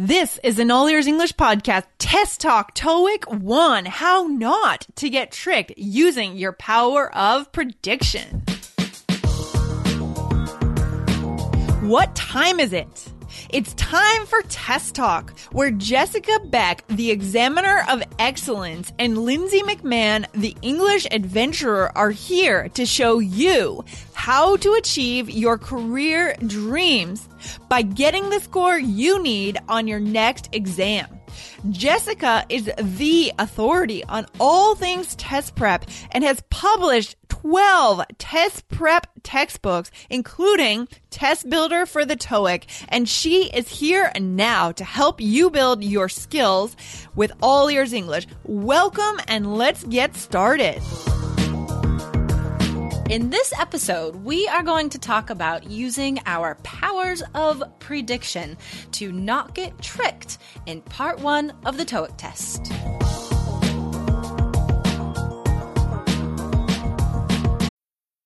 This is an All Ears English podcast, Test Talk TOEIC 1, How Not to Get Tricked Using Your Power of Prediction. What time is it? It's time for Test Talk, where Jessica Beck, the Examiner of Excellence, and Lindsay McMahon, the English Adventurer, are here to show you how to achieve your career dreams by getting the score you need on your next exam. Jessica is the authority on all things test prep and has published 12 test prep textbooks, including Test Builder for the TOEIC. And she is here now to help you build your skills with all ears English. Welcome and let's get started. In this episode, we are going to talk about using our powers of prediction to not get tricked in part one of the TOEIC test.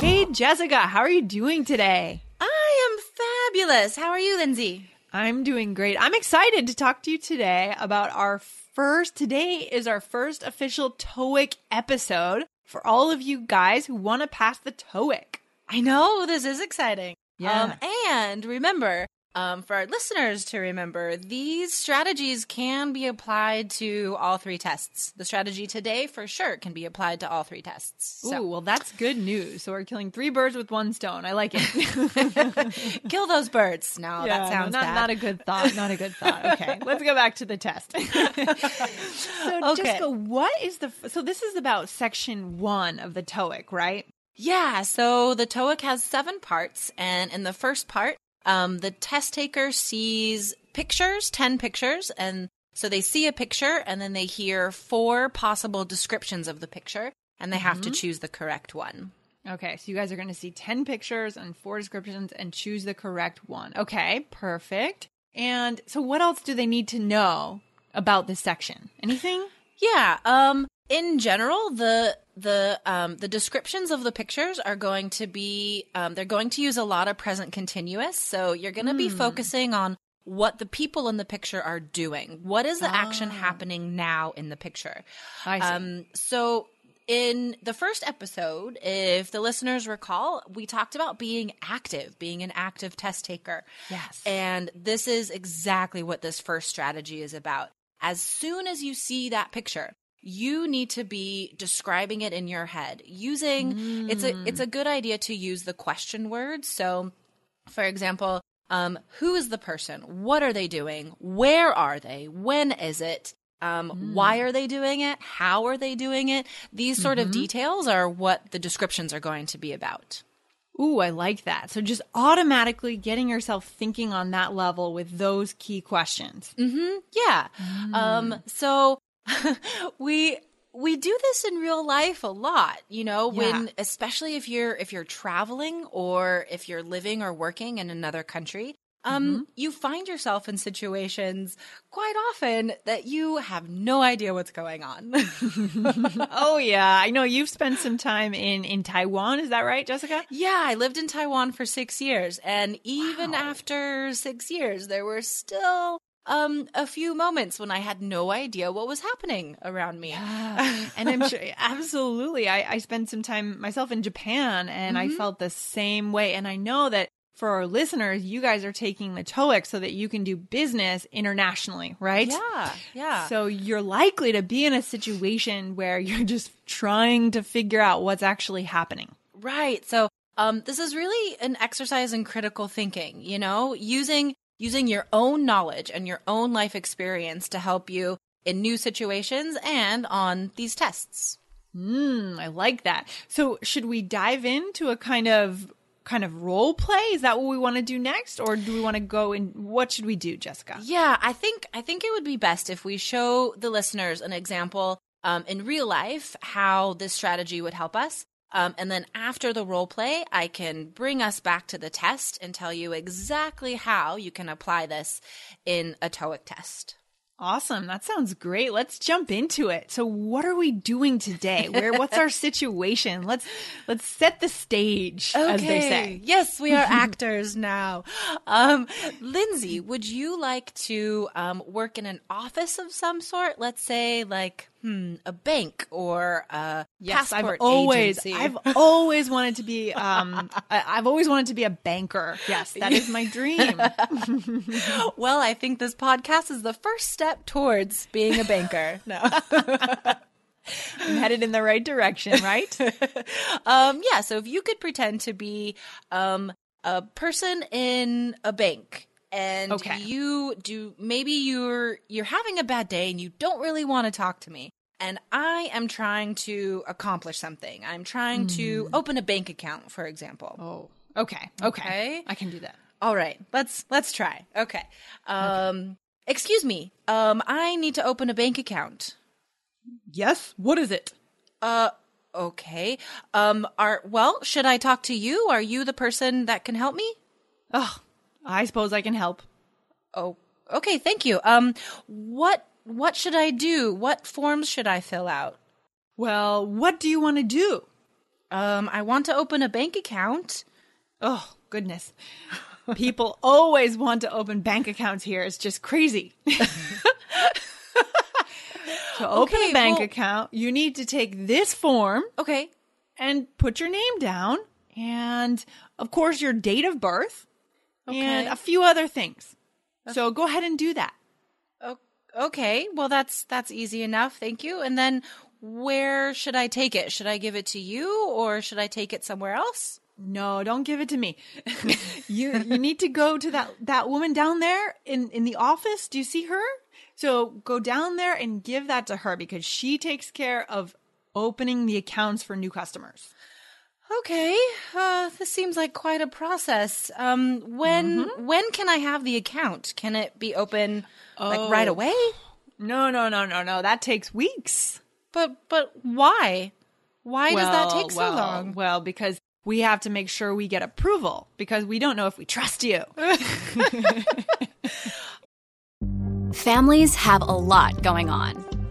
Hey, Jessica, how are you doing today? I am fabulous. How are you, Lindsay? I'm doing great. I'm excited to talk to you today about our first, today is our first official TOEIC episode for all of you guys who want to pass the TOEIC. I know this is exciting. Yeah. Um, and remember, um, for our listeners to remember, these strategies can be applied to all three tests. The strategy today, for sure, can be applied to all three tests. So. Ooh, well, that's good news. So we're killing three birds with one stone. I like it. Kill those birds. No, Yeah, that sounds not, bad. not a good thought. Not a good thought. Okay, let's go back to the test. so, Okay. Jessica, what is the? So this is about section one of the TOEIC, right? Yeah, so the TOEIC has seven parts, and in the first part, um, the test taker sees pictures, 10 pictures, and so they see a picture and then they hear four possible descriptions of the picture, and they have to choose the correct one. Okay, so you guys are going to see 10 pictures and four descriptions and choose the correct one. Okay, perfect. And so what else do they need to know about this section? Anything? Yeah, um, in general, the the um, the descriptions of the pictures are going to be um, they're going to use a lot of present continuous. So you're going to be focusing on what the people in the picture are doing. What is the action happening now in the picture? I see. Um, so in the first episode, if the listeners recall, we talked about being active, being an active test taker. Yes. And this is exactly what this first strategy is about. As soon as you see that picture, you need to be describing it in your head using it's a it's a good idea to use the question words. So for example, um, who is the person? What are they doing? Where are they? When is it? Um, Why are they doing it? How are they doing it? These sort of details are what the descriptions are going to be about. Ooh, I like that. So just automatically getting yourself thinking on that level with those key questions. Mm-hmm. Yeah. Um, so we we do this in real life a lot, you know, when Yeah. especially if you're if you're traveling or if you're living or working in another country. Um, you find yourself in situations quite often that you have no idea what's going on. oh yeah, I know you've spent some time in in Taiwan. Is that right, Jessica? Yeah, I lived in Taiwan for six years, and even after six years, there were still um a few moments when I had no idea what was happening around me. and I'm sure, absolutely. I, I spent some time myself in Japan and Mm-hmm. I felt the same way. And I know that for our listeners, you guys are taking the TOEIC so that you can do business internationally, right? Yeah, yeah. So you're likely to be in a situation where you're just trying to figure out what's actually happening. Right. So um, this is really an exercise in critical thinking. You know, using using your own knowledge and your own life experience to help you in new situations and on these tests. Mm, I like that. So should we dive into a kind of kind of role play? Is that what we want to do next? Or do we want to go in? What should we do, Jessica? Yeah, I think I think it would be best if we show the listeners an example um, in real life how this strategy would help us. Um, and then after the role play, I can bring us back to the test and tell you exactly how you can apply this in a TOEIC test. Awesome. That sounds great. Let's jump into it. So what are we doing today? Where what's our situation? Let's let's set the stage as they say. Yes, we are actors now. Um, Lindsay, would you like to um, work in an office of some sort? Let's say like hmm, a bank or a Yes, I've passport always agency. I've always wanted to be um I've always wanted to be a banker. Yes, that is my dream. well, I think this podcast is the first step towards being a banker. no. I'm headed in the right direction, right? um, yeah, so if you could pretend to be um, a person in a bank and Okay. you do maybe you're you're having a bad day and you don't really want to talk to me and I am trying to accomplish something. I'm trying to open a bank account, for example. Oh, okay, okay, Okay. I can do that. All right, let's let's try. Okay. Um excuse me. Um I need to open a bank account. Yes. What is it? Uh okay. Um are well, should I talk to you? Are you the person that can help me? Oh, I suppose I can help. Oh, okay, thank you. Um what what should I do? What forms should I fill out? Well, what do you want to do? Um I want to open a bank account. Oh, goodness. People always want to open bank accounts here. It's just crazy. to open Okay, a bank well- account, you need to take this form Okay. and put your name down and of course your date of birth and a few other things. So go ahead and do that. Okay. Well, that's that's easy enough. Thank you. And then where should I take it? Should I give it to you or should I take it somewhere else? No, don't give it to me. you you need to go to that that woman down there in in the office. Do you see her? So go down there and give that to her because she takes care of opening the accounts for new customers. Okay, uh, this seems like quite a process. Um, when when can I have the account? Can it be open like right Oh. away? No, no, no, no, no. That takes weeks. But but why? Why does that take so well, long? Well, because we have to make sure we get approval because we don't know if we trust you. Families have a lot going on.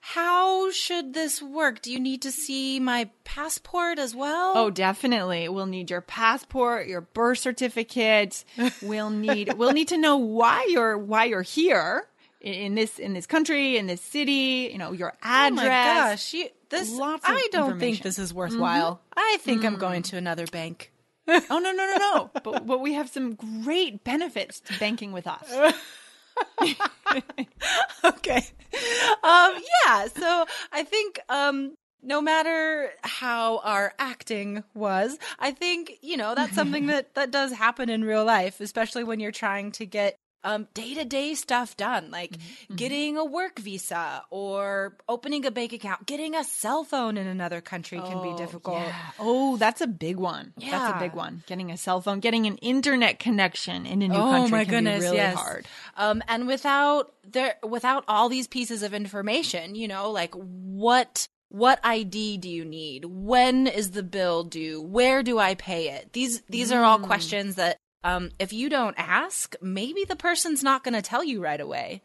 how should this work? Do you need to see my passport as well? Oh, definitely. We'll need your passport, your birth certificate. We'll need we'll need to know why you're why you're here in- this in this country, in this city, you know, your Oh address. my gosh, you, this I don't think this is mm-hmm. worthwhile. I think I'm going mm. to another bank. Oh no, no, no, no. but but we have some great benefits to banking with us. okay. Um, yeah. So I think um, no matter how our acting was, I think you know that's something that that does happen in real life, especially when you're trying to get um day to day stuff done, like getting a work visa or opening a bank account, getting a cell phone in another country can be difficult. Yeah. Oh, that's a big one. yeah. That's a big one. Getting a cell phone, getting an internet connection in a new oh country my can goodness, be really yes. hard. Um, and without there, without all these pieces of information, you know, like what what ID do you need? When is the bill due? Where do I pay it? These these are all Mm. questions that um, if you don't ask, maybe the person's not going to tell you right away.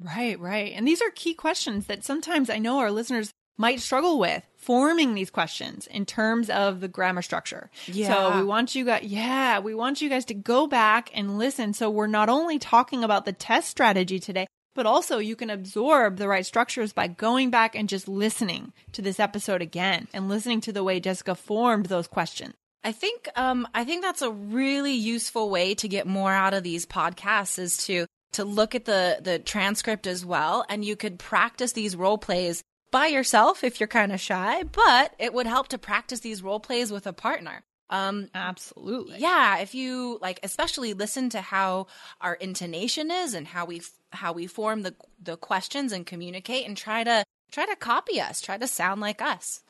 Right, right. And these are key questions that sometimes I know our listeners might struggle with forming these questions in terms of the grammar structure. Yeah. So we want you guys, yeah, we want you guys to go back and listen. So we're not only talking about the test strategy today, but also you can absorb the right structures by going back and just listening to this episode again and listening to the way Jessica formed those questions. I think um, I think that's a really useful way to get more out of these podcasts is to to look at the the transcript as well, and you could practice these role plays by yourself if you're kind of shy, but it would help to practice these role plays with a partner. Um, Absolutely. Yeah, if you like, especially listen to how our intonation is and how we how we form the the questions and communicate, and try to try to copy us, try to sound like us.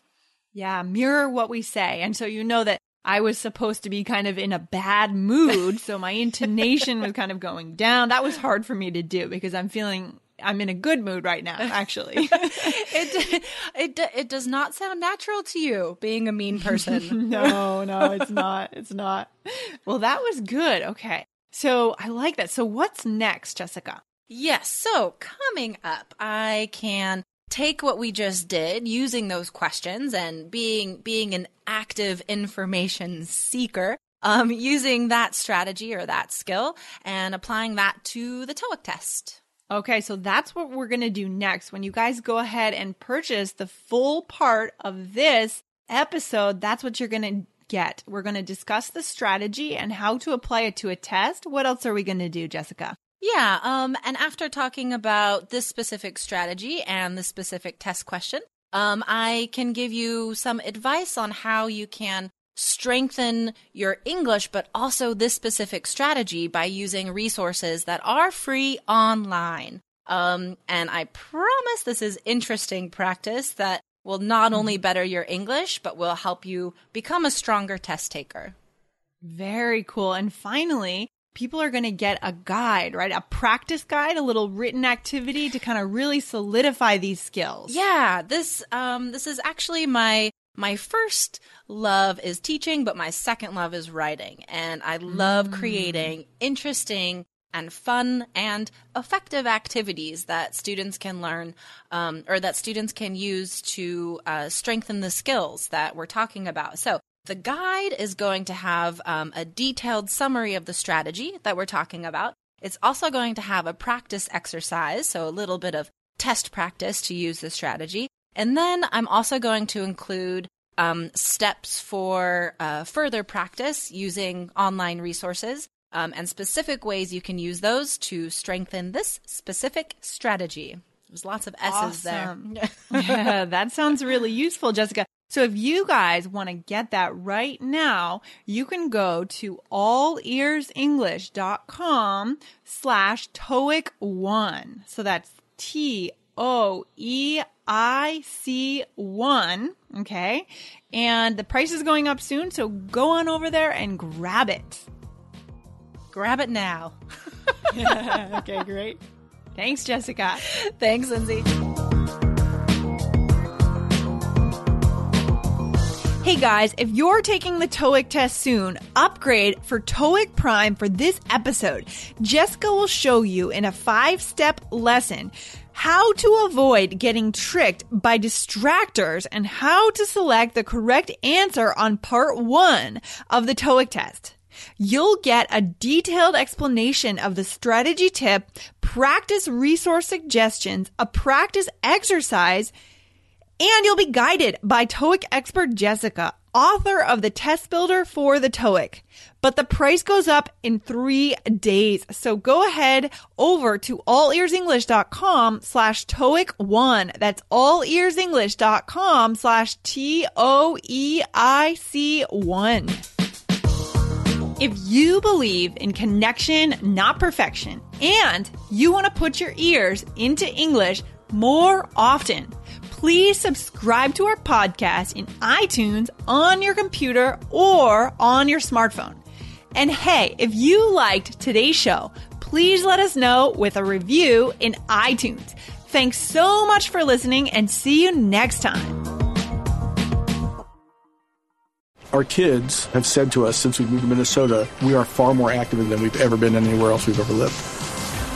Yeah, mirror what we say, and so you know that I was supposed to be kind of in a bad mood, so my intonation was kind of going down. That was hard for me to do because I'm feeling I'm in a good mood right now, actually. it, it it does not sound natural to you being a mean person. no, no, it's not. It's not. Well, that was good. Okay. So, I like that. So, what's next, Jessica? Yes. So, coming up, I can take what we just did using those questions and being being an active information seeker um, using that strategy or that skill and applying that to the TOEIC test. Okay, so that's what we're going to do next. When you guys go ahead and purchase the full part of this episode, that's what you're going to get. We're going to discuss the strategy and how to apply it to a test. What else are we going to do, Jessica? Yeah, um, and after talking about this specific strategy and the specific test question, um, I can give you some advice on how you can strengthen your English, but also this specific strategy by using resources that are free online. Um, and I promise this is interesting practice that will not only mm-hmm. better your English, but will help you become a stronger test taker. Very cool. And finally, people are going to get a guide, right? A practice guide, a little written activity to kind of really solidify these skills. Yeah, this um this is actually my my first love is teaching, but my second love is writing. And I love mm. creating interesting and fun and effective activities that students can learn um, or that students can use to uh, strengthen the skills that we're talking about. So, the guide is going to have um, a detailed summary of the strategy that we're talking about. It's also going to have a practice exercise, so a little bit of test practice to use the strategy. And then I'm also going to include um, steps for uh, further practice using online resources um, and specific ways you can use those to strengthen this specific strategy. There's lots of S's awesome. there. yeah, that sounds really useful, Jessica. So if you guys want to get that right now, you can go to allearsenglish.com slash TOEIC one. So that's T O E I C one. Okay. And the price is going up soon. So go on over there and grab it. Grab it now. okay, great. Thanks, Jessica. Thanks, Lindsay. Hey guys, if you're taking the TOEIC test soon, upgrade for TOEIC Prime for this episode. Jessica will show you in a five step lesson how to avoid getting tricked by distractors and how to select the correct answer on part one of the TOEIC test. You'll get a detailed explanation of the strategy tip, practice resource suggestions, a practice exercise, and you'll be guided by TOEIC expert Jessica, author of the test builder for the TOEIC. But the price goes up in three days. So go ahead over to allearsenglish.com slash TOEIC one. That's allearsenglish.com slash T-O-E-I-C one. If you believe in connection, not perfection, and you want to put your ears into English more often, please subscribe to our podcast in iTunes on your computer or on your smartphone. And hey, if you liked today's show, please let us know with a review in iTunes. Thanks so much for listening and see you next time. Our kids have said to us since we moved to Minnesota, we are far more active than we've ever been anywhere else we've ever lived.